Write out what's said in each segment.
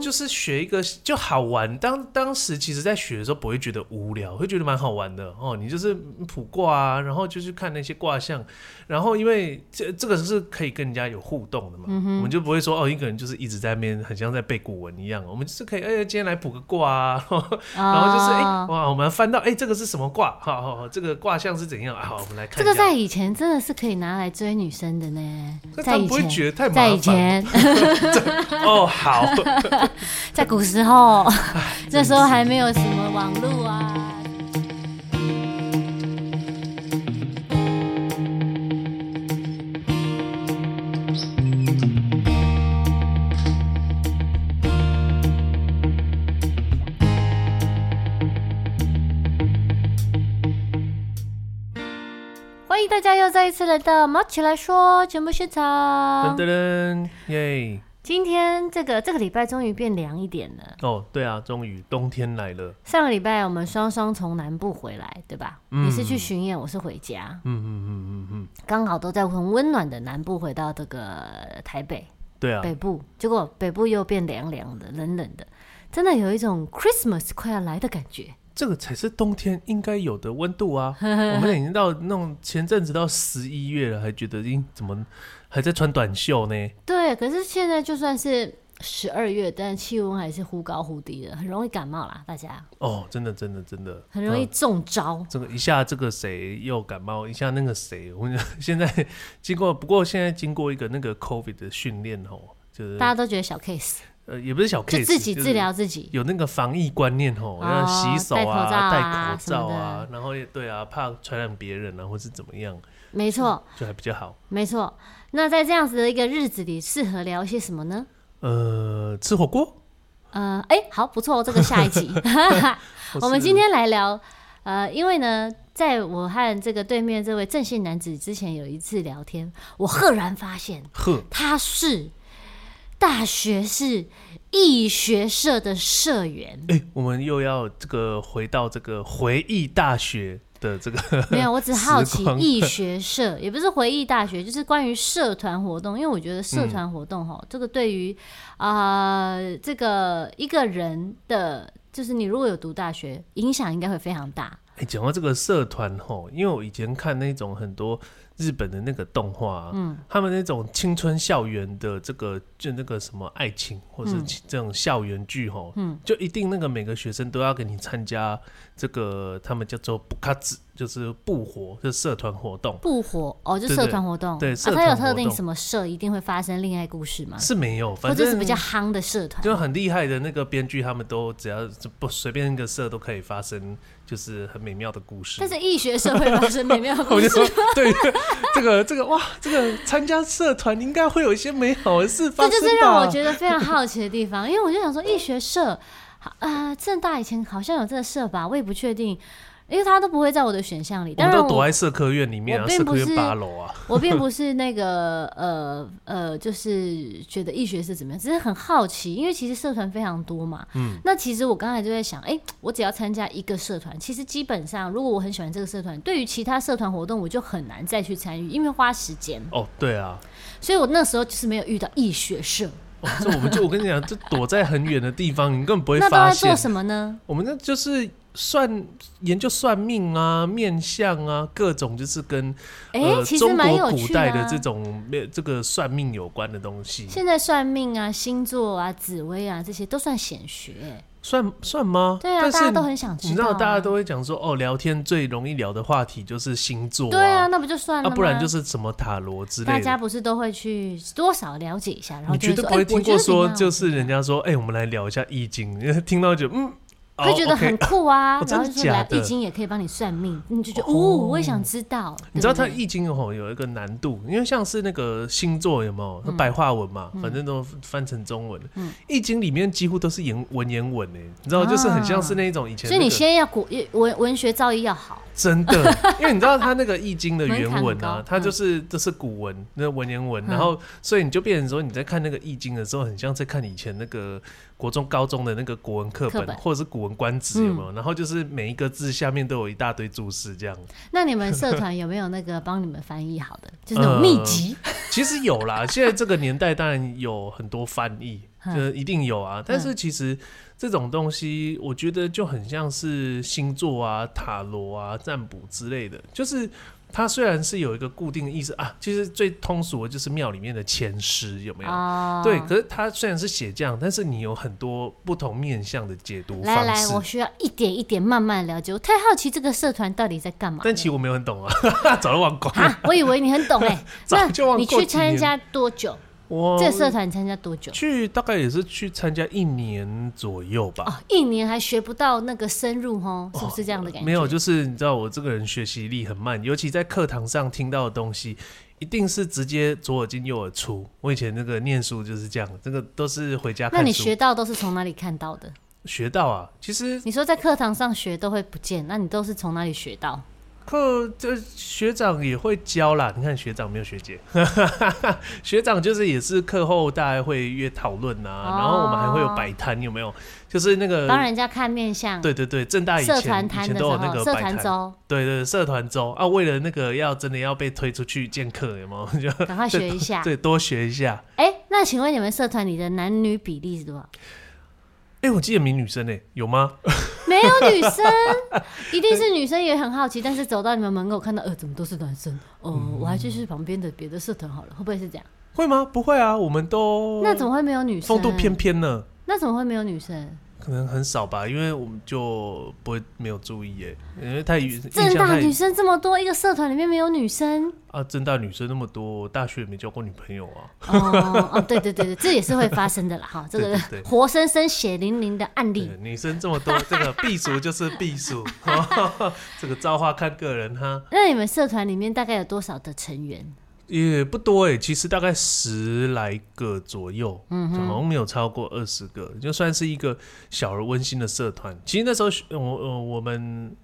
就是学一个就好玩。当当时其实在学的时候不会觉得无聊，会觉得蛮好玩的哦。你就是卜卦啊，然后就去看那些卦象，然后因为这这个是可以跟人家有互动的嘛，嗯、我们就不会说哦，一个人就是一直在那边很像在背古文一样。我们就是可以哎，今天来卜个卦啊，然后就是哎、哦、哇，我们翻到哎这个是什么卦？好好好，这个卦象是怎样啊？好，我们来看。这个在以前真的是可以拿来追女生的呢，在以前，在以前。哦，好。在古时候，那时候还没有什么网络啊。欢迎大家又再一次来到《毛起来说》节目现场。噔噔噔，耶！今天这个这个礼拜终于变凉一点了哦，对啊，终于冬天来了。上个礼拜我们双双从南部回来，对吧？嗯、你是去巡演，我是回家。嗯嗯嗯嗯嗯，刚好都在很温暖的南部回到这个台北。对啊，北部，结果北部又变凉凉的、冷冷的，真的有一种 Christmas 快要来的感觉。这个才是冬天应该有的温度啊！我们已经到那种前阵子到十一月了，还觉得咦，怎么？还在穿短袖呢？对，可是现在就算是十二月，但气温还是忽高忽低的，很容易感冒啦，大家。哦，真的，真的，真的，很容易中招。嗯、这个一下这个谁又感冒，一下那个谁，我 现在经过，不过现在经过一个那个 COVID 的训练哦，就是大家都觉得小 case，呃，也不是小 case，就自己治疗自己，有那个防疫观念吼，要洗手啊，戴口罩啊，然后也对啊，怕传染别人啊，或是怎么样。没错，就还比较好。没错。那在这样子的一个日子里，适合聊些什么呢？呃，吃火锅。呃，哎，好，不错，这个下一集。我们今天来聊，呃，因为呢，在我和这个对面这位郑姓男子之前有一次聊天，我赫然发现，呵，他是大学是艺学社的社员。哎，我们又要这个回到这个回忆大学。的这个 没有，我只好奇艺学社也不是回忆大学，就是关于社团活动。因为我觉得社团活动哈，嗯、这个对于啊、呃、这个一个人的，就是你如果有读大学，影响应该会非常大。哎、欸，讲到这个社团哈，因为我以前看那种很多。日本的那个动画，嗯，他们那种青春校园的这个，就那个什么爱情，或是这种校园剧，吼，嗯，就一定那个每个学生都要给你参加这个，他们叫做不卡子，就是不活，就是社团活动。不活哦，就社团活动。对，啊，他有特定什么社一定会发生恋爱故事吗？是没有，反正或者是比较夯的社团，就很厉害的那个编剧，他们都只要不随便一个社都可以发生。就是很美妙的故事，但是艺学社会发生美妙的故事。对，这个这个哇，这个参加社团应该会有一些美好的事发生。这就是让我觉得非常好奇的地方，因为我就想说，艺学社，啊，正大以前好像有这个社吧，我也不确定。因为他都不会在我的选项里，但是都躲在社科院里面啊，社科院八楼啊。我并不是那个呃呃，就是觉得艺学是怎么样，只是很好奇，因为其实社团非常多嘛。嗯。那其实我刚才就在想，哎、欸，我只要参加一个社团，其实基本上如果我很喜欢这个社团，对于其他社团活动我就很难再去参与，因为花时间。哦，对啊。所以我那时候就是没有遇到艺学社。哦，这我们就我跟你讲，这躲在很远的地方，你根本不会发现。那都在做什么呢？我们那就是。算研究算命啊，面相啊，各种就是跟呃中国古代的这种这个算命有关的东西。现在算命啊，星座啊，紫薇啊，这些都算显学。算算吗？对啊，大家都很想知道。你知道，大家都会讲说，哦，聊天最容易聊的话题就是星座。对啊，那不就算了吗？不然就是什么塔罗之类的。大家不是都会去多少了解一下？然后你绝对不会听过说，就是人家说，哎，我们来聊一下易经，听到就嗯。会觉得很酷啊，oh. 然后就说来易经也可以帮你算命，你就觉得哦，我也想知道。你知道它易经哦有一个难度，因为像是那个星座有没有白话文嘛，反正都翻成中文。易经里面几乎都是言文言文诶，你知道就是很像是那种以前。所以你先要古文文学造诣要好。真的，因为你知道它那个易经的原文啊，它就是这是古文那文言文，然后所以你就变成说你在看那个易经的时候，很像在看以前那个。国中、高中的那个国文课本，或者是《古文观止》有没有？然后就是每一个字下面都有一大堆注释，这样。那你们社团有没有那个帮你们翻译好的，就是那种秘籍？其实有啦，现在这个年代当然有很多翻译，呃，一定有啊。但是其实这种东西，我觉得就很像是星座啊、塔罗啊、占卜之类的，就是。它虽然是有一个固定的意思啊，其实最通俗的就是庙里面的签诗有没有？哦、对，可是它虽然是写这样，但是你有很多不同面向的解读方式。来来，我需要一点一点慢慢了解。我太好奇这个社团到底在干嘛。但其实我没有很懂啊，早就忘光了。我以为你很懂哎、欸，那你去参加多久？我这个社团参加多久？去大概也是去参加一年左右吧。哦，一年还学不到那个深入哦，是不是这样的感觉？没有，就是你知道我这个人学习力很慢，尤其在课堂上听到的东西，一定是直接左耳进右耳出。我以前那个念书就是这样，这个都是回家看。那你学到都是从哪里看到的？学到啊，其实你说在课堂上学都会不见，那你都是从哪里学到？课这学长也会教啦，你看学长没有学姐，学长就是也是课后大家会约讨论啊，哦、然后我们还会有摆摊，有没有？就是那个帮人家看面相，对对对，正大以前社团摊的时候，社团周，对，对对，社团周啊，为了那个要真的要被推出去见客，有没有？就赶快学一下，对，多学一下。哎、欸，那请问你们社团里的男女比例是多少？哎、欸，我记得没女生哎，有吗？没有女生，一定是女生也很好奇，但是走到你们门口看到，呃，怎么都是男生？哦、呃，嗯、我还去去旁边的别的社团好了，会不会是这样？会吗？不会啊，我们都那怎么会没有女生？风度翩翩呢？那怎么会没有女生？可能很少吧，因为我们就不会没有注意耶，因为太正大女生这么多，一个社团里面没有女生啊，正大女生那么多，大学也没交过女朋友啊。哦哦，对对对对，这也是会发生的啦哈，这个活生生血淋淋的案例。女生这么多，这个避暑就是避暑，这个造化看个人哈。那你们社团里面大概有多少的成员？也不多哎，其实大概十来个左右，嗯哼，好像没有超过二十个，就算是一个小而温馨的社团。其实那时候我呃我们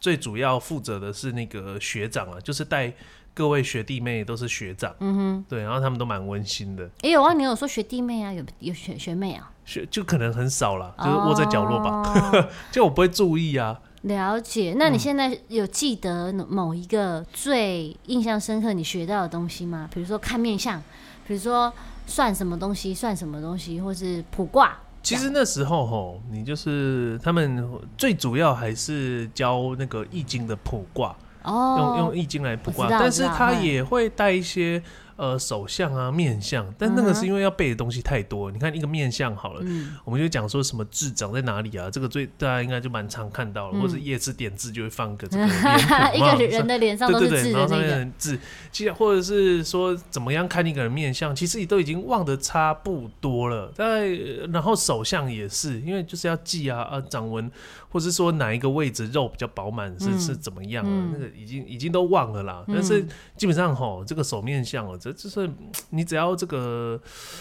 最主要负责的是那个学长啊，就是带各位学弟妹都是学长，嗯哼，对，然后他们都蛮温馨的。哎、欸，有啊，你有说学弟妹啊，有有学学妹啊，学就可能很少啦，就是窝在角落吧，哦、就我不会注意啊。了解，那你现在有记得某一个最印象深刻你学到的东西吗？比如说看面相，比如说算什么东西，算什么东西，或是卜卦。其实那时候吼，你就是他们最主要还是教那个易经的卜卦，哦，用用易经来卜卦，但是他也会带一些。呃，手相啊，面相，但那个是因为要背的东西太多。Uh. 你看一个面相好了，嗯、我们就讲说什么痣长在哪里啊？这个最大家应该就蛮常看到了，嗯、或者夜市点痣就会放个这个脸，一个人的脸上都是痣的那个，对对对，然后上面字，其实或者是说怎么样看一个人面相，其实你都已经忘得差不多了。但然后手相也是，因为就是要记啊啊掌纹，或者是说哪一个位置肉比较饱满是、嗯、是怎么样那个已经已经都忘了啦。嗯、但是基本上吼，这个手面相哦。就是你只要这个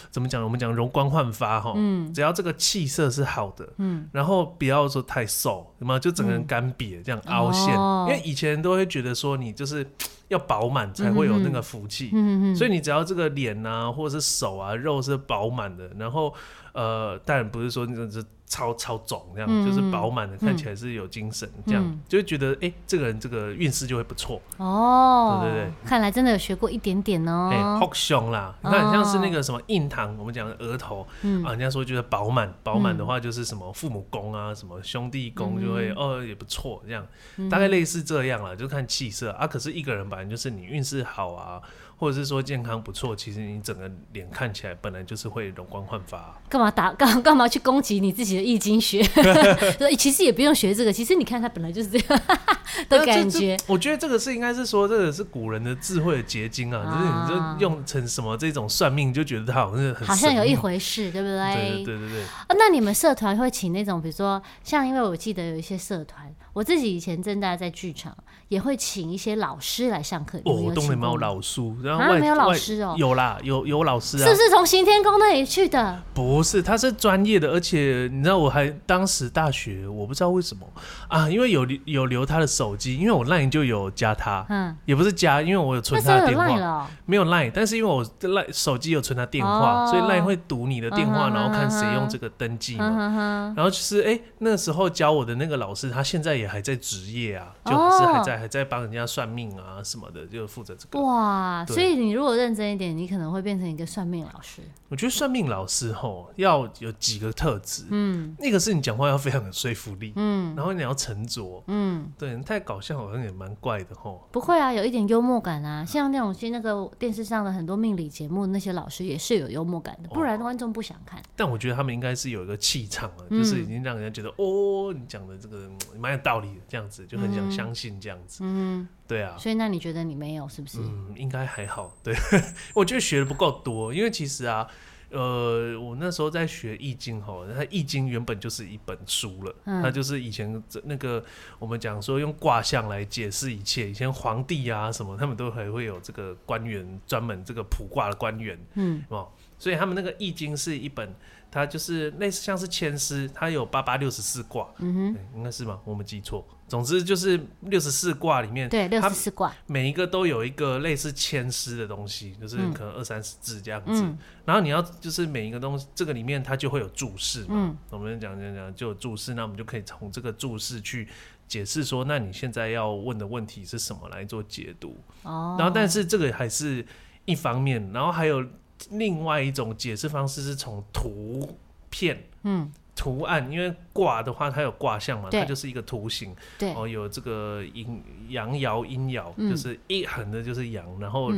怎么讲？我们讲容光焕发哈，嗯，只要这个气色是好的，嗯，然后不要说太瘦，什么就整个人干瘪这样凹陷，因为以前都会觉得说你就是要饱满才会有那个福气，嗯嗯，所以你只要这个脸啊或者是手啊肉是饱满的，然后呃，当然不是说你这是。超超肿这样，嗯、就是饱满的，看起来是有精神，这样、嗯、就会觉得哎、欸，这个人这个运势就会不错。哦。对对对，看来真的有学过一点点哦。哎、欸，福相啦，你看像是那个什么印堂，我们讲的额头、嗯、啊，人家说觉得饱满，饱满的话就是什么父母宫啊，什么兄弟宫就会、嗯、哦也不错，这样。大概类似这样啦，就看气色。啊。可是一个人本来就是你运势好啊。或者是说健康不错，其实你整个脸看起来本来就是会容光焕发。干嘛打 干干嘛去攻击你自己的易经学？其实也不用学这个，其实你看他本来就是这样 的感觉。我觉得这个是应该是说，这个是古人的智慧的结晶啊，就是你就用成什么这种算命，就觉得他好像是很好像有一回事，对不对？对对对对对。啊，那你们社团会请那种，比如说像，因为我记得有一些社团，我自己以前正大在剧场。也会请一些老师来上课。哦，东林猫老师，然后外没有老师哦，有啦，有有老师啊。是不是从行天宫那里去的？不是，他是专业的，而且你知道，我还当时大学，我不知道为什么啊，因为有有留他的手机，因为我 line 就有加他，嗯，也不是加，因为我有存他的电话，没有 line，但是因为我 line 手机有存他电话，所以 line 会读你的电话，然后看谁用这个登记嘛，然后就是哎，那个时候教我的那个老师，他现在也也还在职业啊，就还是还在、哦、还在帮人家算命啊什么的，就负责这个。哇，所以你如果认真一点，你可能会变成一个算命老师。我觉得算命老师吼要有几个特质，嗯，那个是你讲话要非常有说服力，嗯，然后你要沉着，嗯，对，太搞笑好像也蛮怪的吼。不会啊，有一点幽默感啊，像那种去那个电视上的很多命理节目，那些老师也是有幽默感的，不然观众不想看。哦、但我觉得他们应该是有一个气场啊，就是已经让人家觉得、嗯、哦，你讲的这个蛮有道理，这样子就很想相信这样子，嗯，对啊。所以那你觉得你没有是不是？嗯，应该还好。对，我觉得学的不够多，因为其实啊。呃，我那时候在学易经哈，它易经原本就是一本书了，嗯、它就是以前那个我们讲说用卦象来解释一切，以前皇帝啊什么，他们都还会有这个官员专门这个卜卦的官员，嗯，哦，所以他们那个易经是一本。它就是类似像是千师，它有八八六十四卦，嗯哼，应该是吧？我没记错。总之就是六十四卦里面，对，六十四卦每一个都有一个类似千诗的东西，就是可能二三十字这样子。嗯、然后你要就是每一个东西，这个里面它就会有注释嘛。嗯、我们讲讲讲就有注释，那我们就可以从这个注释去解释说，那你现在要问的问题是什么来做解读。哦，然后但是这个还是一方面，然后还有。另外一种解释方式是从图片、嗯，图案，因为卦的话，它有卦象嘛，它就是一个图形，对，哦，有这个阴阳爻、阴爻，嗯、就是一横的就是阳，然后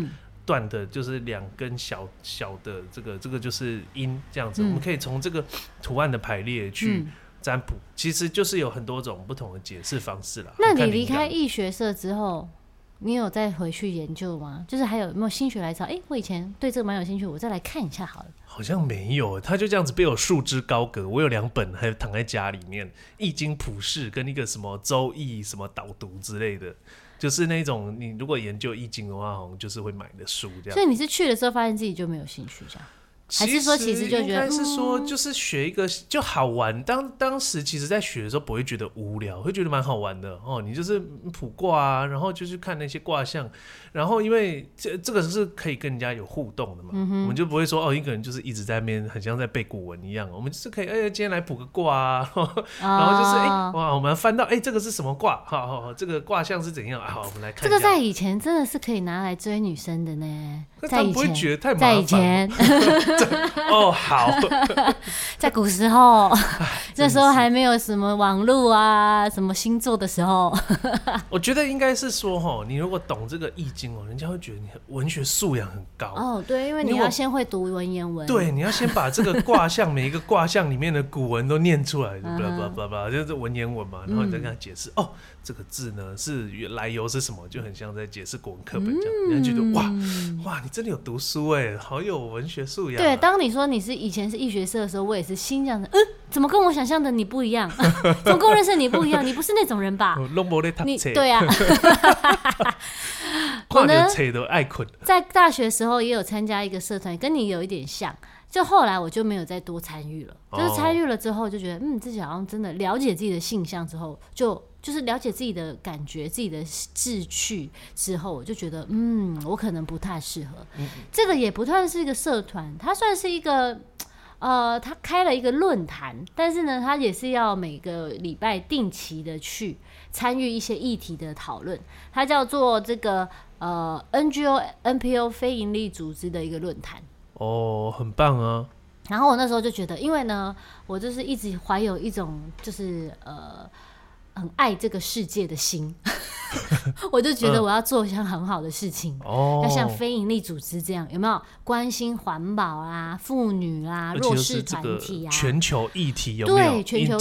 断的就是两根小小的这个，这个就是阴，这样子，嗯、我们可以从这个图案的排列去占卜，嗯、其实就是有很多种不同的解释方式了。那你离开易学社之后？你有再回去研究吗？就是还有没有心血来潮？哎、欸，我以前对这个蛮有兴趣，我再来看一下好了。好像没有，他就这样子被我束之高阁。我有两本还躺在家里面，《易经普世》跟一个什么《周易》什么导读之类的，就是那种你如果研究易经的话，好像就是会买的书这样。所以你是去的时候发现自己就没有兴趣这样？还是说，其实就觉得，是说，就是学一个就好玩。当当时其实，在学的时候不会觉得无聊，会觉得蛮好玩的哦。你就是卜卦啊，然后就去看那些卦象，然后因为这这个是可以跟人家有互动的嘛，嗯、我们就不会说哦，一个人就是一直在那边，很像在背古文一样。我们就是可以，哎、欸，今天来卜个卦啊，然后就是哎、欸，哇，我们翻到哎、欸，这个是什么卦？好好好，这个卦象是怎样？好，我们来看。这个在以前真的是可以拿来追女生的呢。在以前，在以前。哦，好，在古时候，那时候还没有什么网络啊，什么星座的时候，我觉得应该是说，哈，你如果懂这个易经哦，人家会觉得你文学素养很高。哦，对，因为你要先会读文言文，对，你要先把这个卦象每一个卦象里面的古文都念出来，巴拉巴拉巴拉，就是文言文嘛，然后你再跟他解释，哦，这个字呢是来由是什么，就很像在解释国文课本这样，人家觉得哇哇，你真的有读书哎，好有文学素养。对，当你说你是以前是易学社的时候，我也是心这样的，嗯，怎么跟我想象的你不一样？怎么跟我认识你不一样？你不是那种人吧？你对啊，我呢，在大学时候也有参加一个社团，跟你有一点像，就后来我就没有再多参与了。就是参与了之后，就觉得嗯，自己好像真的了解自己的性向之后，就就是了解自己的感觉、自己的志趣之后，我就觉得嗯，我可能不太适合。嗯、这个也不算是一个社团，它算是一个。呃，他开了一个论坛，但是呢，他也是要每个礼拜定期的去参与一些议题的讨论。它叫做这个呃 NGO NPO 非营利组织的一个论坛。哦，很棒啊！然后我那时候就觉得，因为呢，我就是一直怀有一种就是呃。很爱这个世界的心，我就觉得我要做一项很好的事情，嗯、要像非营利组织这样，有没有关心环保啊、妇女啊、弱势团体啊、全球议题有没有？对，全球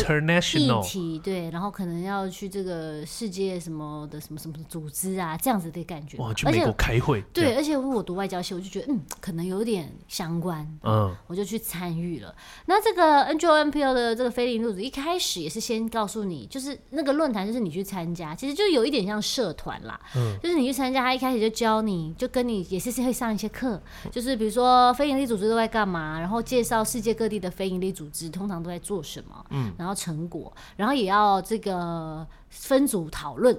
议题对，然后可能要去这个世界什么的什么什么组织啊，这样子的感觉。哇，去美国开会。对，而且我读外交系，我就觉得嗯，可能有点相关，嗯，我就去参与了。那这个 NGO NPO 的这个非营利组织一开始也是先告诉你，就是那个。个论坛就是你去参加，其实就有一点像社团啦。嗯，就是你去参加，他一开始就教你，就跟你也是会上一些课，就是比如说非营利组织都在干嘛，然后介绍世界各地的非营利组织通常都在做什么，嗯，然后成果，然后也要这个分组讨论，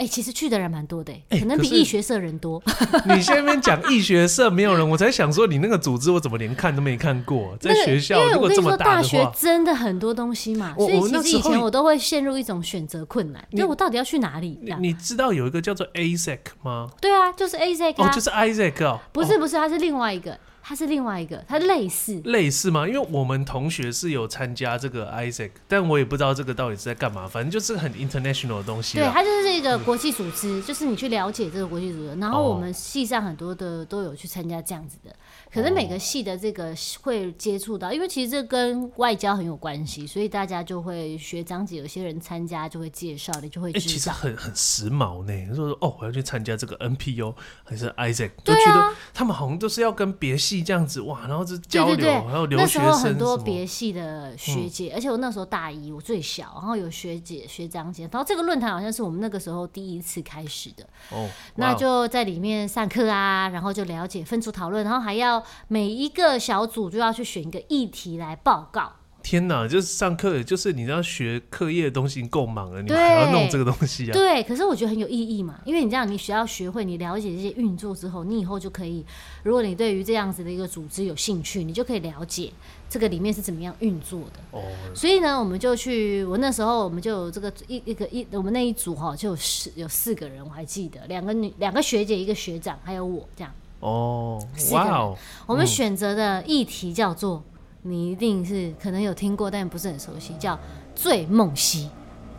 哎、欸，其实去的人蛮多的，欸，可能比医学社人多。你现在那边讲医学社没有人，我才想说你那个组织我怎么连看都没看过？在学校，那个，因为我跟你说，大学真的很多东西嘛，所以其实以前我都会陷入一种选择困难，就我到底要去哪里你？你知道有一个叫做 AZEK 吗？对啊，就是啊，哦，就是 Isaac 哦，不是不是，它是另外一个。它是另外一个，它类似类似吗？因为我们同学是有参加这个 Isaac，但我也不知道这个到底是在干嘛。反正就是很 international 的东西。对，它就是一个国际组织，嗯，就是你去了解这个国际组织。然后我们系上很多的都有去参加这样子的。可是每个系的这个会接触到，因为其实这跟外交很有关系，所以大家就会学长姐，有些人参加就会介绍，你就会知道。欸、其实很很时髦呢。就说哦，我要去参加这个 NPO 还是 Isaac，都觉得他们好像都是要跟别系这样子哇，然后就交流，对对对，还有留学生。那时候很多别系的学姐、嗯，而且我那时候大一，我最小，然后有学姐、学长姐，然后这个论坛好像是我们那个时候第一次开始的。哦，那就在里面上课啊，然后就了解、分组讨论，然后还要每一个。小组就要去选一个议题来报告。天哪，就是上课，就是你要学课业的东西够忙了，你还要弄这个东西啊？对，可是我觉得很有意义嘛，因为你这样，你需要学会，你了解这些运作之后，你以后就可以，如果你对于这样子的一个组织有兴趣，你就可以了解这个里面是怎么样运作的。哦，所以呢，我们就去，我那时候我们就有这个一一个一，我们那一组哈，就有四有四个人，我还记得，两个女，两个学姐，一个学长，还有我这样。哦，哇哦！我们选择的议题叫做，嗯、你一定是可能有听过，但不是很熟悉，叫“醉梦溪”。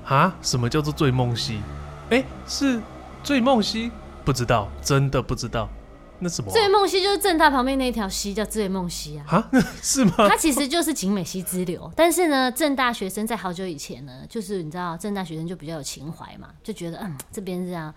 啊？什么叫做“醉梦溪”？哎，是“醉梦溪”？不知道，真的不知道。那什么、啊？醉梦溪就是正大旁边那一条溪，叫醉梦溪啊。啊？是吗？它其实就是景美溪支流。但是呢，正大学生在好久以前呢，就是你知道，正大学生就比较有情怀嘛，就觉得嗯，这边这样，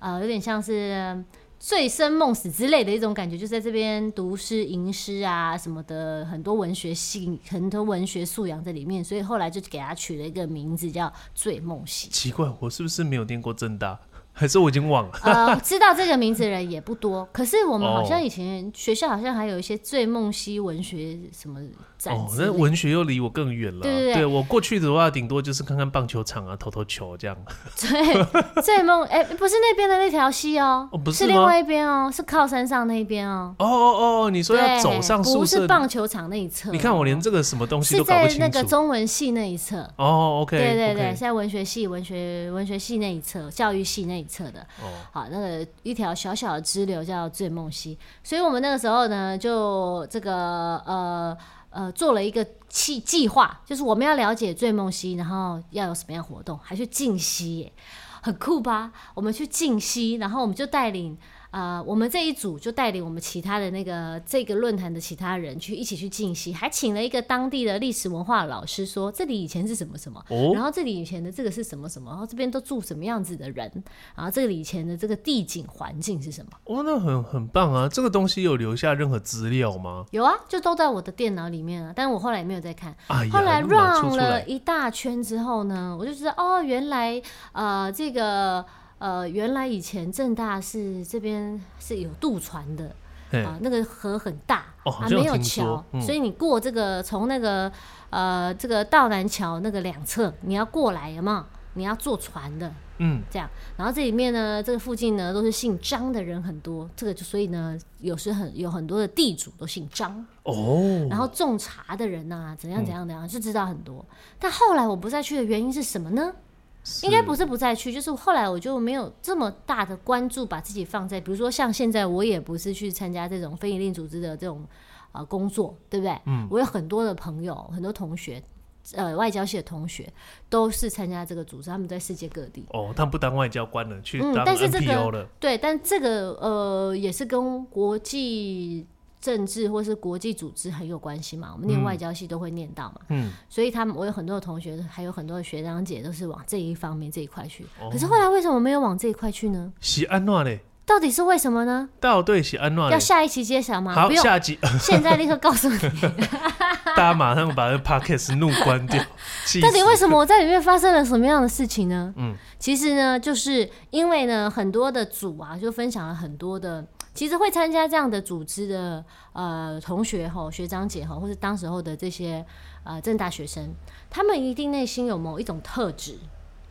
呃，有点像是。醉生梦死之类的一种感觉，就在这边读诗吟诗啊什么的，很多文学性、很多文学素养在里面，所以后来就给他取了一个名字叫醉梦醒。奇怪，我是不是没有念过正大？还是我已经忘了？呃，知道这个名字的人也不多。可是我们好像以前学校好像还有一些醉梦溪文学什么展。哦，那文学又离我更远了。对对我过去的话，顶多就是看看棒球场啊，投投球这样。对，醉梦哎，不是那边的那条溪哦，哦，不是，是另外一边哦，是靠山上那边哦。哦哦哦，你说要走上宿舍，不是棒球场那一侧。你看我连这个什么东西都搞不清楚。是在那个中文系那一侧。哦，OK。对对对，okay. 在文学系、文学文学系那一侧，教育系那一侧的。哦。好，那个一条小小的支流叫醉梦溪，所以我们那个时候呢，就这个呃呃做了一个计计划，就是我们要了解醉梦溪，然后要有什么样活动，还去静溪耶，很酷吧？我们去静溪，然后我们就带领。呃，我们这一组就带领我们其他的那个这个论坛的其他人去一起去进行，还请了一个当地的历史文化老师说，这里以前是什么什么，哦，然后这里以前的这个是什么什么，然后这边都住什么样子的人，然后这里以前的这个地景环境是什么？哦，那很很棒啊！这个东西有留下任何资料吗？有啊，就都在我的电脑里面啊，但是我后来也没有再看。哎、后来 run 了一大圈之后呢，我就知道哦，原来呃这个。呃，原来以前正大是这边是有渡船的啊，那个河很大、哦、啊，没有桥、嗯，所以你过这个从那个呃这个道南桥那个两侧，你要过来有没有？你要坐船的，嗯，这样。然后这里面呢，这个附近呢都是姓张的人很多，这个就所以呢，有时很有很多的地主都姓张哦。然后种茶的人呐、啊，怎样怎样怎样，就知道很多、嗯。但后来我不再去的原因是什么呢？应该不是不再去，就是后来我就没有这么大的关注，把自己放在，比如说像现在我也不是去参加这种非营利组织的这种呃工作，对不对？嗯，我有很多的朋友，很多同学，呃，外交系的同学都是参加这个组织，他们在世界各地。哦，他们不当外交官了，去当 NPO 了。嗯，但是这个对，但这个呃也是跟国际。政治或是国际组织很有关系嘛，我们念外交系都会念到嘛，嗯，所以他们我有很多的同学，还有很多的学长姐都是往这一方面这一块去，哦。可是后来为什么没有往这一块去呢？喜安诺嘞？到底是为什么呢？到底是安怎？要下一期揭晓吗？好，不用下集，现在立刻告诉你。大家马上把这 podcast 怒关掉。到底为什么我在里面发生了什么样的事情呢？嗯，其实呢，就是因为呢，很多的组啊，就分享了很多的。其实会参加这样的组织的呃同学吼、学长姐吼，或是当时候的这些呃正大学生，他们一定内心有某一种特质，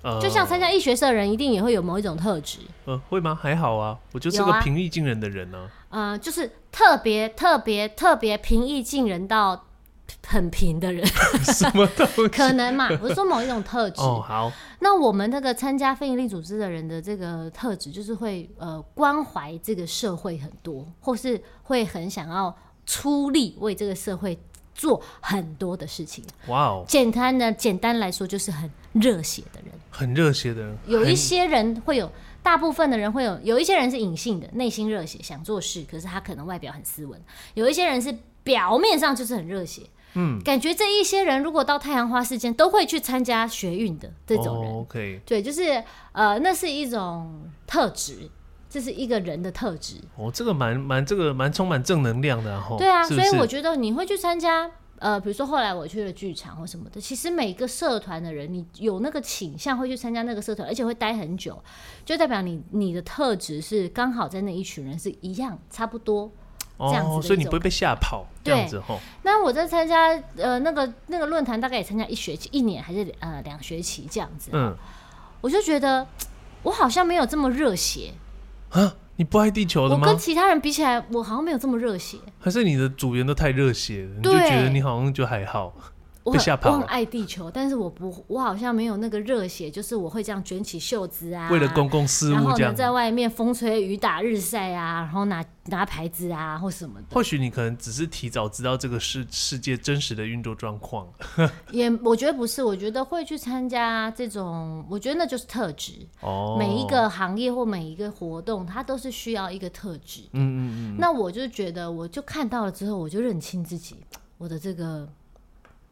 呃，就像参加医学社的人，一定也会有某一种特质。呃，会吗？还好啊，我就是个平易近人的人呢、啊。呃，就是特别特别特别平易近人到很平的人。什么东西？可能嘛？我是说某一种特质。哦，好。那我们那个参加非营利组织的人的这个特质，就是会呃关怀这个社会很多，或是会很想要出力为这个社会。做很多的事情，哇哦！简单的简单来说，就是很热血的人，很热血的人。有一些人会有，大部分的人会有，有一些人是隐性的，内心热血，想做事，可是他可能外表很斯文。有一些人是表面上就是很热血，嗯，感觉这一些人如果到太阳花事件都会去参加学运的这种人。哦，OK，对，就是呃，那是一种特质。这是一个人的特质哦，这个蛮蛮这个蛮充满正能量的哈。对啊，是是所以我觉得你会去参加呃，比如说后来我去了剧场或什么的，其实每个社团的人，你有那个倾向会去参加那个社团，而且会待很久，就代表你你的特质是刚好在那一群人是一样差不多这样子，哦，所以你不会被吓跑这样子吼。那我在参加呃那个那个论坛，大概也参加一学期、一年还是呃两学期这样子，嗯，我就觉得 我好像没有这么热血。啊！你不爱地球的吗？我跟其他人比起来，我好像没有这么热血。还是你的组员都太热血了，你就觉得你好像就还好。我很我很爱地球，但是我不，我好像没有那个热血，就是我会这样卷起袖子啊，为了公共事务这样，然后呢，在外面风吹雨打日晒啊，然后拿拿牌子啊或什么的。或许你可能只是提早知道这个世世界真实的运作状况。也我觉得不是，我觉得会去参加这种，我觉得那就是特质。哦，每一个行业或每一个活动，它都是需要一个特质。嗯嗯嗯。那我就觉得，我就看到了之后，我就认清自己，我的这个。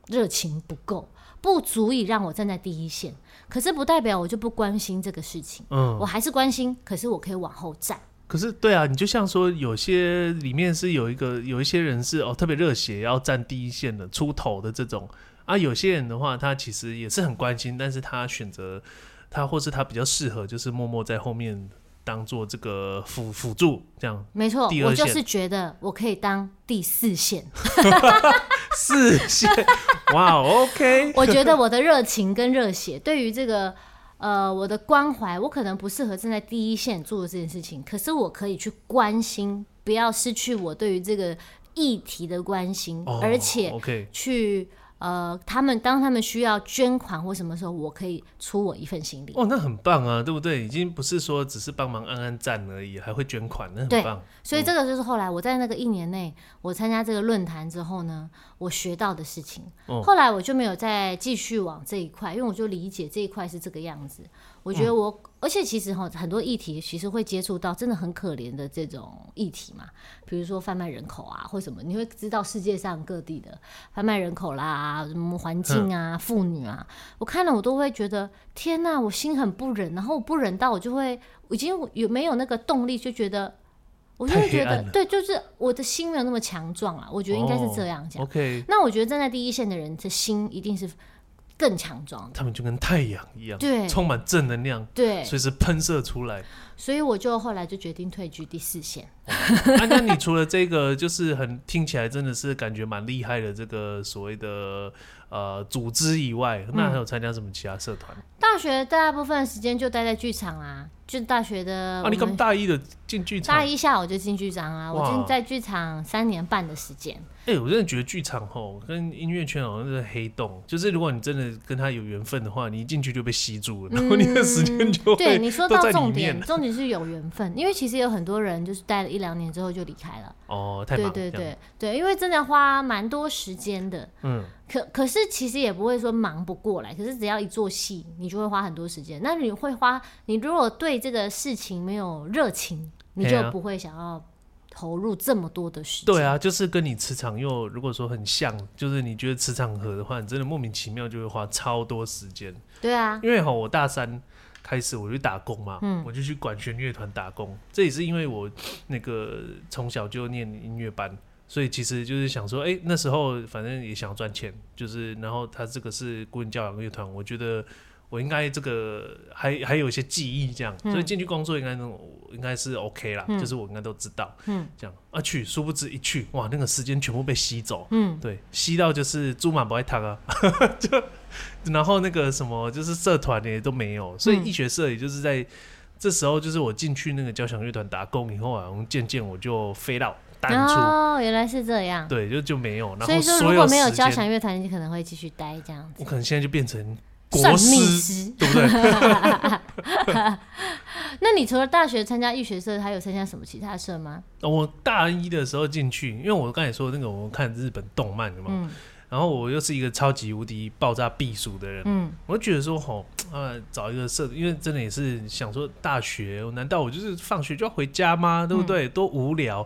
热情不够，不足以让我站在第一线。可是不代表我就不关心这个事情，嗯，我还是关心。可是我可以往后站。可是对啊，你就像说，有些里面是有一个，有一些人是哦特别热血，要站第一线的出头的这种啊。有些人的话，他其实也是很关心，但是他选择他或是他比较适合，就是默默在后面。当做这个辅辅助这样，没错，我就是觉得我可以当第四线，四线，哇、wow，OK。我觉得我的热情跟热血，对于这个呃我的关怀，我可能不适合站在第一线做这件事情，可是我可以去关心，不要失去我对于这个议题的关心，哦、而且去。呃，他们当他们需要捐款或什么时候，我可以出我一份心力。哦，那很棒啊，对不对？已经不是说只是帮忙按按赞而已，还会捐款，那很棒。所以这个就是后来我在那个一年内，我参加这个论坛之后呢，我学到的事情。哦，后来我就没有再继续往这一块，因为我就理解这一块是这个样子。我觉得我，嗯、而且其实哈，很多议题其实会接触到真的很可怜的这种议题嘛，比如说贩卖人口啊，或什么，你会知道世界上各地的贩卖人口啦，什么环境啊，妇、嗯、女啊，我看了我都会觉得天哪，我心很不忍，然后我不忍到我就会已经有没有那个动力，就觉得我就会觉得对，就是我的心没有那么强壮啊，我觉得应该是这样讲。哦、OK，那我觉得站在第一线的人的心一定是。更强壮，他们就跟太阳一样，对，充满正能量，对，随时喷射出来。所以我就后来就决定退居第四线。啊那你除了这个，就是很听起来真的是感觉蛮厉害的这个所谓的呃组织以外，那还有参加什么其他社团？大学大部分时间就待在剧场啊，就大学的。啊，你刚大一的进剧场，大一下我就进剧场啊，我进在剧场三年半的时间。哎、欸，我真的觉得剧场吼跟音乐圈好像是黑洞，就是如果你真的跟他有缘分的话，你一进去就被吸住了，然后你的时间就、嗯、对你说到重点，重点是有缘分，因为其实有很多人就是待了一两年之后就离开了。哦，太。对对对对，因为真的花蛮多时间的。嗯。可可是其实也不会说忙不过来，可是只要一做戏，你就会花很多时间。那你会花，你如果对这个事情没有热情，你就不会想要。投入这么多的时间，对啊，就是跟你磁场又如果说很像，就是你觉得磁场合的话，你真的莫名其妙就会花超多时间。对啊，因为哈，我大三开始我就打工嘛，嗯，我就去管弦乐团打工。这也是因为我那个从小就念音乐班，所以其实就是想说，哎、欸，那时候反正也想赚钱，就是然后他这个是顾问教养乐团，我觉得我应该这个还还有一些记忆这样，嗯、所以进去工作应该那种应该是 OK 啦，嗯、就是我应该都知道，嗯，这样啊去，殊不知一去哇，那个时间全部被吸走，嗯，对，吸到就是猪马不爱烫啊，就然后那个什么就是社团也都没有，所以医学社也就是在这时候就是我进去那个交响乐团打工以后啊，渐渐我就飞到。哦，原来是这样。对，就就没有。然后所以说，如果没有交响乐团，你可能会继续待这样子。我可能现在就变成国算命师，对不对？那你除了大学参加艺学社，还有参加什么其他社吗？我大一的时候进去，因为我刚才说那个，我看日本动漫的嘛。嗯。然后我又是一个超级无敌爆炸避暑的人，嗯，我就觉得说，吼，啊，找一个社，因为真的也是想说，大学，难道我就是放学就要回家吗？对不对？多无聊。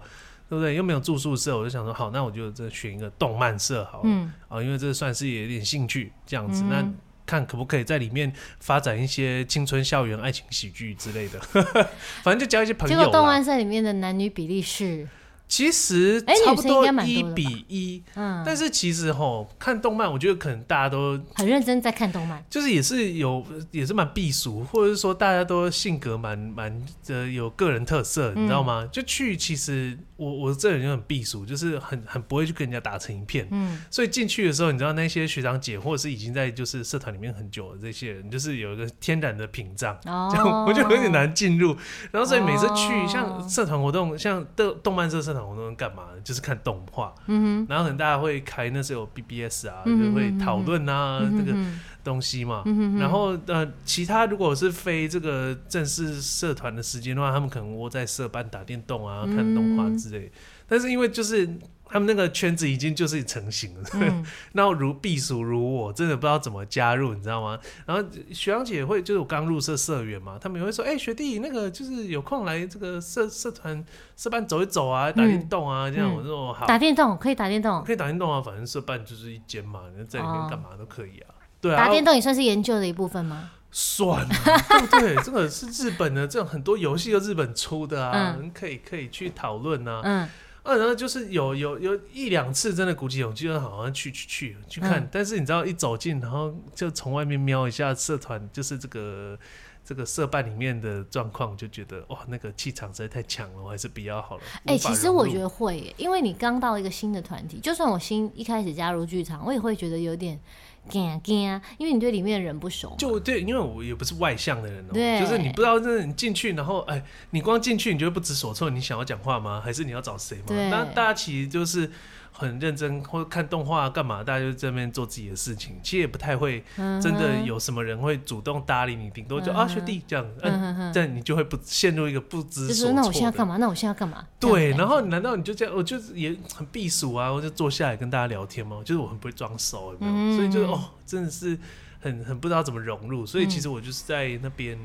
对不对？又没有住宿舍，我就想说，好，那我就这选一个动漫社好了，嗯，啊，因为这算是有点兴趣这样子，嗯、那看可不可以在里面发展一些青春校园爱情喜剧之类的，反正就交一些朋友。结果动漫社里面的男女比例是？其实差不多一比一，嗯，但是其实吼看动漫，我觉得可能大家都很认真在看动漫，就是也是有也是蛮避俗，或者是说大家都性格蛮蛮的有个人特色，你知道吗？就去其实我我这人就很避俗，就是很很不会去跟人家打成一片，嗯，所以进去的时候，你知道那些学长姐或者是已经在就是社团里面很久的这些人，就是有一个天然的屏障，哦，这样 我就有点难进入，然后所以每次去像社团活动，像动动漫社社团。我都能干嘛？就是看动画，嗯哼，然后可能大家会开那时候有 BBS 啊，嗯、就会讨论啊，嗯、这个东西嘛。然后呃，其他如果是非这个正式社团的时间的话，他们可能窝在社办打电动啊，看动画之类。嗯、但是因为就是。他们那个圈子已经就是成型了，嗯、然后如避暑如我，真的不知道怎么加入，你知道吗？然后学长姐会，就是我刚入社社员嘛，他们也会说，哎、欸，学弟，那个就是有空来这个社社团社办走一走啊，打电动啊，嗯、这样我说好。打电动可以打电动，可以打电动啊，反正社办就是一间嘛，你在里面干嘛都可以啊。哦、对啊，打电动也算是研究的一部分吗？算了，对不对？这个是日本的，这种很多游戏都日本出的啊，嗯、可以可以去讨论啊。嗯。啊，然后就是有有有一两次真的鼓起勇气，好像去去去去看，嗯、但是你知道一走进，然后就从外面瞄一下社团，就是这个这个社办里面的状况，就觉得哇，那个气场实在太强了，我还是比较好了。哎、欸，其实我觉得会，因为你刚到一个新的团体，就算我新一开始加入剧场，我也会觉得有点。惊惊，因为你对里面的人不熟。就对，因为我也不是外向的人哦、喔，就是你不知道，就是你进去，然后哎，你光进去，你就会不知所措。你想要讲话吗？还是你要找谁吗？对那大家其实就是。很认真，或者看动画干嘛？大家就在那边做自己的事情，其实也不太会真的有什么人会主动搭理你，顶多就啊学弟这样，嗯，这样你就会不陷入一个不知所措。就是那我现在干嘛？那我现在干嘛？对，然后难道你就这样？我就也很避暑啊，我就坐下来跟大家聊天嘛。就是我很不会装熟，有没有？所以就哦，真的是很很不知道怎么融入。所以其实我就是在那边。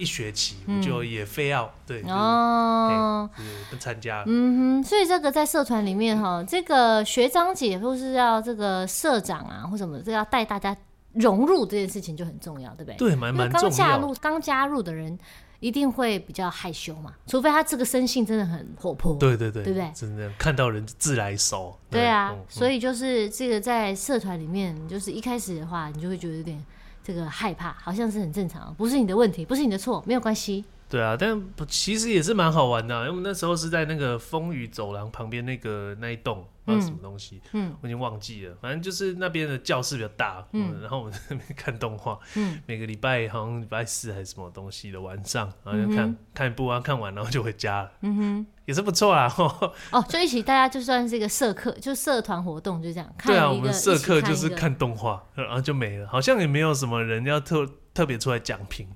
一学期我就也非要对哦，不参加。嗯哼，所以这个在社团里面哈，这个学长姐或是要这个社长啊或什么，这要带大家融入这件事情就很重要，对不对？对，蛮蛮重要。刚加入刚加入的人一定会比较害羞嘛，除非他这个生性真的很活泼。对对对，对不对？真的看到人自来熟。对啊，所以就是这个在社团里面，就是一开始的话，你就会觉得有点。这个害怕好像是很正常，不是你的问题，不是你的错，没有关系。对啊，但其实也是蛮好玩的，因为我们那时候是在那个风雨走廊旁边那个那一栋。不知道什么东西，嗯，我已经忘记了。反正就是那边的教室比较大，嗯，然后我们在那边看动画，嗯，每个礼拜好像礼拜四还是什么东西的晚上，然后就看看一部啊，看完然后就回家了，嗯哼，也是不错啊。哦，就一起大家就算是一个社课，就社团活动就这样。对啊，我们社课就是看动画，然后就没了，好像也没有什么人要特特别出来讲评，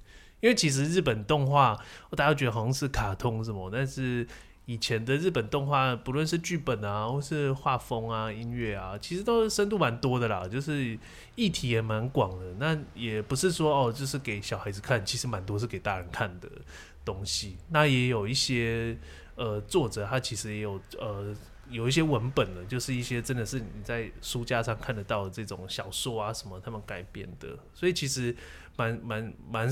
因为其实日本动画大家觉得好像是卡通什么，但是。以前的日本动画，不论是剧本啊，或是画风啊、音乐啊，其实都是深度蛮多的啦，就是议题也蛮广的。那也不是说哦，就是给小孩子看，其实蛮多是给大人看的东西。那也有一些呃作者，他其实也有呃有一些文本的，就是一些真的是你在书架上看得到的这种小说啊什么，他们改编的。所以其实蛮蛮蛮，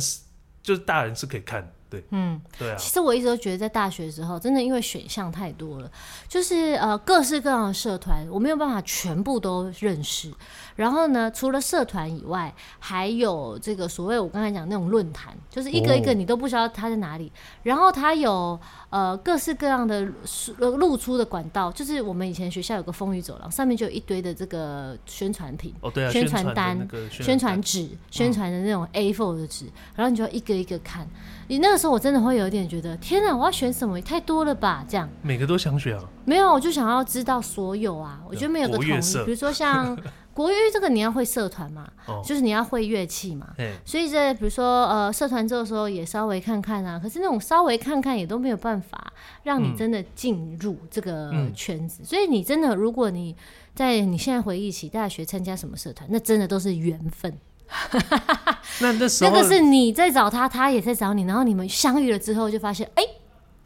就是大人是可以看。对，嗯，对啊。其实我一直都觉得，在大学的时候，真的因为选项太多了，就是呃各式各样的社团，我没有办法全部都认识。然后呢，除了社团以外，还有这个所谓我刚才讲那种论坛，就是一个一个你都不知道它在哪里。哦、然后它有呃各式各样的露出的管道，就是我们以前学校有个风雨走廊，上面就有一堆的这个宣传品，哦对啊，宣传单、宣传纸、宣传的那种 A4 的纸，然后你就要一个一个看。你那个时候我真的会有点觉得，天哪，我要选什么？也太多了吧？这样每个都想选啊？没有，我就想要知道所有啊。我觉得没有个统一，比如说像。国乐这个你要会社团嘛，哦、就是你要会乐器嘛，嘿所以在比如说呃社团这个时候也稍微看看啊，可是那种稍微看看也都没有办法让你真的进入这个圈子，嗯、所以你真的如果你在你现在回忆起大学参加什么社团，那真的都是缘分。那那时候那个是你在找他，他也在找你，然后你们相遇了之后就发现哎、欸、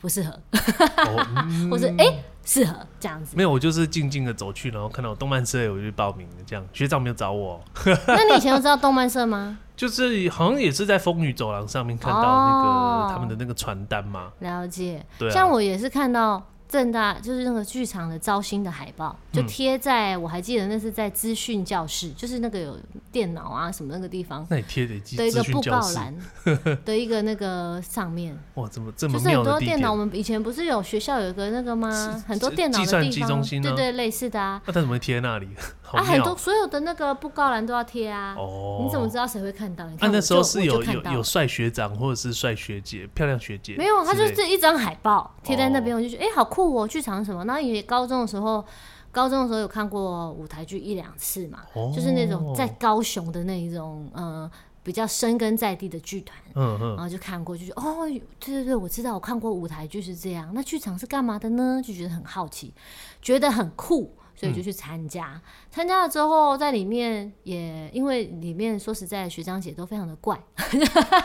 不适合，哦嗯、或者哎。欸适合这样子，没有，我就是静静的走去，然后看到动漫社，我就报名了。这样学长没有找我。那你以前有知道动漫社吗？就是好像也是在风雨走廊上面看到那个、哦、他们的那个传单嘛。了解，对、啊，像我也是看到。政大就是那个剧场的招新的海报，就贴在、嗯、我还记得那是在资讯教室，就是那个有电脑啊什么那个地方，那你贴的的一个布告栏 的一个那个上面。哇，怎么这么就是很多电脑？我们以前不是有学校有一个那个吗？很多电脑的地方，中心，对，对对，类似的啊。那他怎么会贴在那里？啊，很多所有的那个布告栏都要贴啊。哦，你怎么知道谁会看到？你看、啊、那时候是有有有帅学长或者是帅学姐、漂亮学姐。没有，他就是一张海报贴在那边，我就觉得哎、欸，好酷哦，剧场什么？那也高中的时候，高中的时候有看过舞台剧一两次嘛，哦、就是那种在高雄的那一种呃比较深根在地的剧团，嗯嗯，然后就看过，就觉得哦，对对对，我知道，我看过舞台剧是这样。那剧场是干嘛的呢？就觉得很好奇，觉得很酷。所以就去参加，参、嗯、加了之后，在里面也因为里面说实在，学长姐都非常的怪。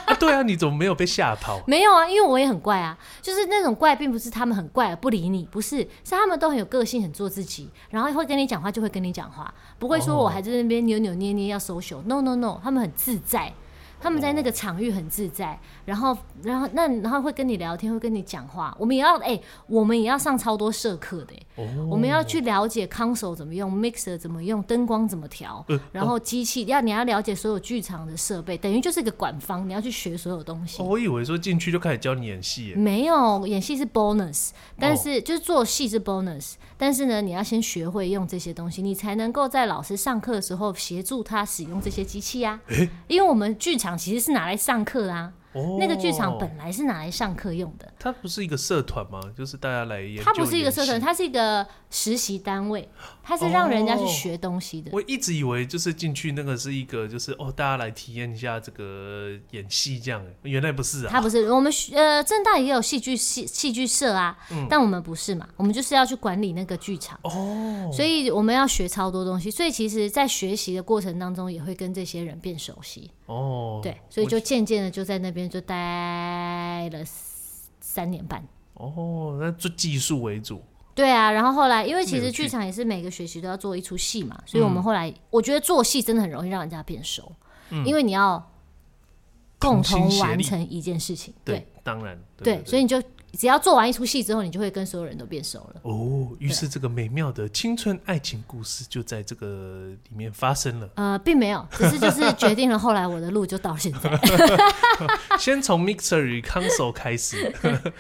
啊对啊，你怎么没有被吓跑？没有啊，因为我也很怪啊。就是那种怪，并不是他们很怪而不理你，不是，是他们都很有个性，很做自己，然后会跟你讲话就会跟你讲话，不会说我还在那边扭扭捏捏要 social。Oh. No no no，他们很自在。他们在那个场域很自在，然后，然后那然后会跟你聊天，会跟你讲话。我们也要哎、欸，我们也要上超多社课的、欸，哦、我们要去了解 console 怎么用，mixer 怎么用，灯光怎么调，呃、然后机器要你要了解所有剧场的设备，等于就是一个管方，你要去学所有东西。哦、我以为说进去就开始教你演戏，没有演戏是 bonus，但是、哦、就是做戏是 bonus，但是呢，你要先学会用这些东西，你才能够在老师上课的时候协助他使用这些机器呀、因为我们剧场。其实是拿来上课啊。哦、那个剧场本来是拿来上课用的。它不是一个社团吗？就是大家来演。它不是一个社团，它是一个实习单位，它是让人家去学东西的。哦、我一直以为就是进去那个是一个，就是哦，大家来体验一下这个演戏这样。原来不是啊。它不是，我们呃正大也有戏剧戏戏剧社啊，嗯、但我们不是嘛，我们就是要去管理那个剧场。哦。所以我们要学超多东西，所以其实，在学习的过程当中，也会跟这些人变熟悉。哦。对，所以就渐渐的就在那边。就待了三年半哦，那做技术为主。对啊，然后后来因为其实剧场也是每个学期都要做一出戏嘛，所以我们后来我觉得做戏真的很容易让人家变熟，嗯、因为你要共同完成一件事情。对，对，当然，对，所以你就。只要做完一出戏之后，你就会跟所有人都变熟了。哦，于是这个美妙的青春爱情故事就在这个里面发生了。呃，并没有，只是就是决定了后来我的路就到现在。先从 mixer 与 console 开始。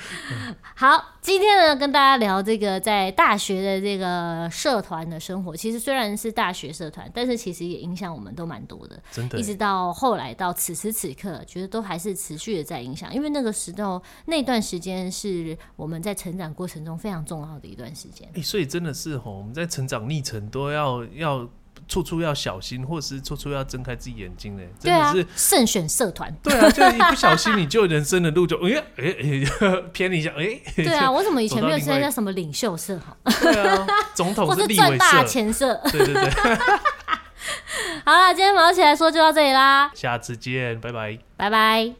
好，今天呢跟大家聊这个在大学的这个社团的生活。其实虽然是大学社团，但是其实也影响我们都蛮多的。真的，一直到后来到此时此刻，觉得都还是持续的在影响。因为那个时候那段时间。是我们在成长过程中非常重要的一段时间。哎、欸，所以真的是吼，我们在成长历程都要要处处要小心，或是处处要睁开自己眼睛呢。真的是慎选社团。对啊，就一不小心你就人生的路就 哎哎哎 偏一下哎。欸、对啊，我怎么以前没有参加什么领袖社？哈，对啊，总统是立委社、大钱社。对对对。好了，今天毛起来说就到这里啦，下次见，拜拜，拜拜。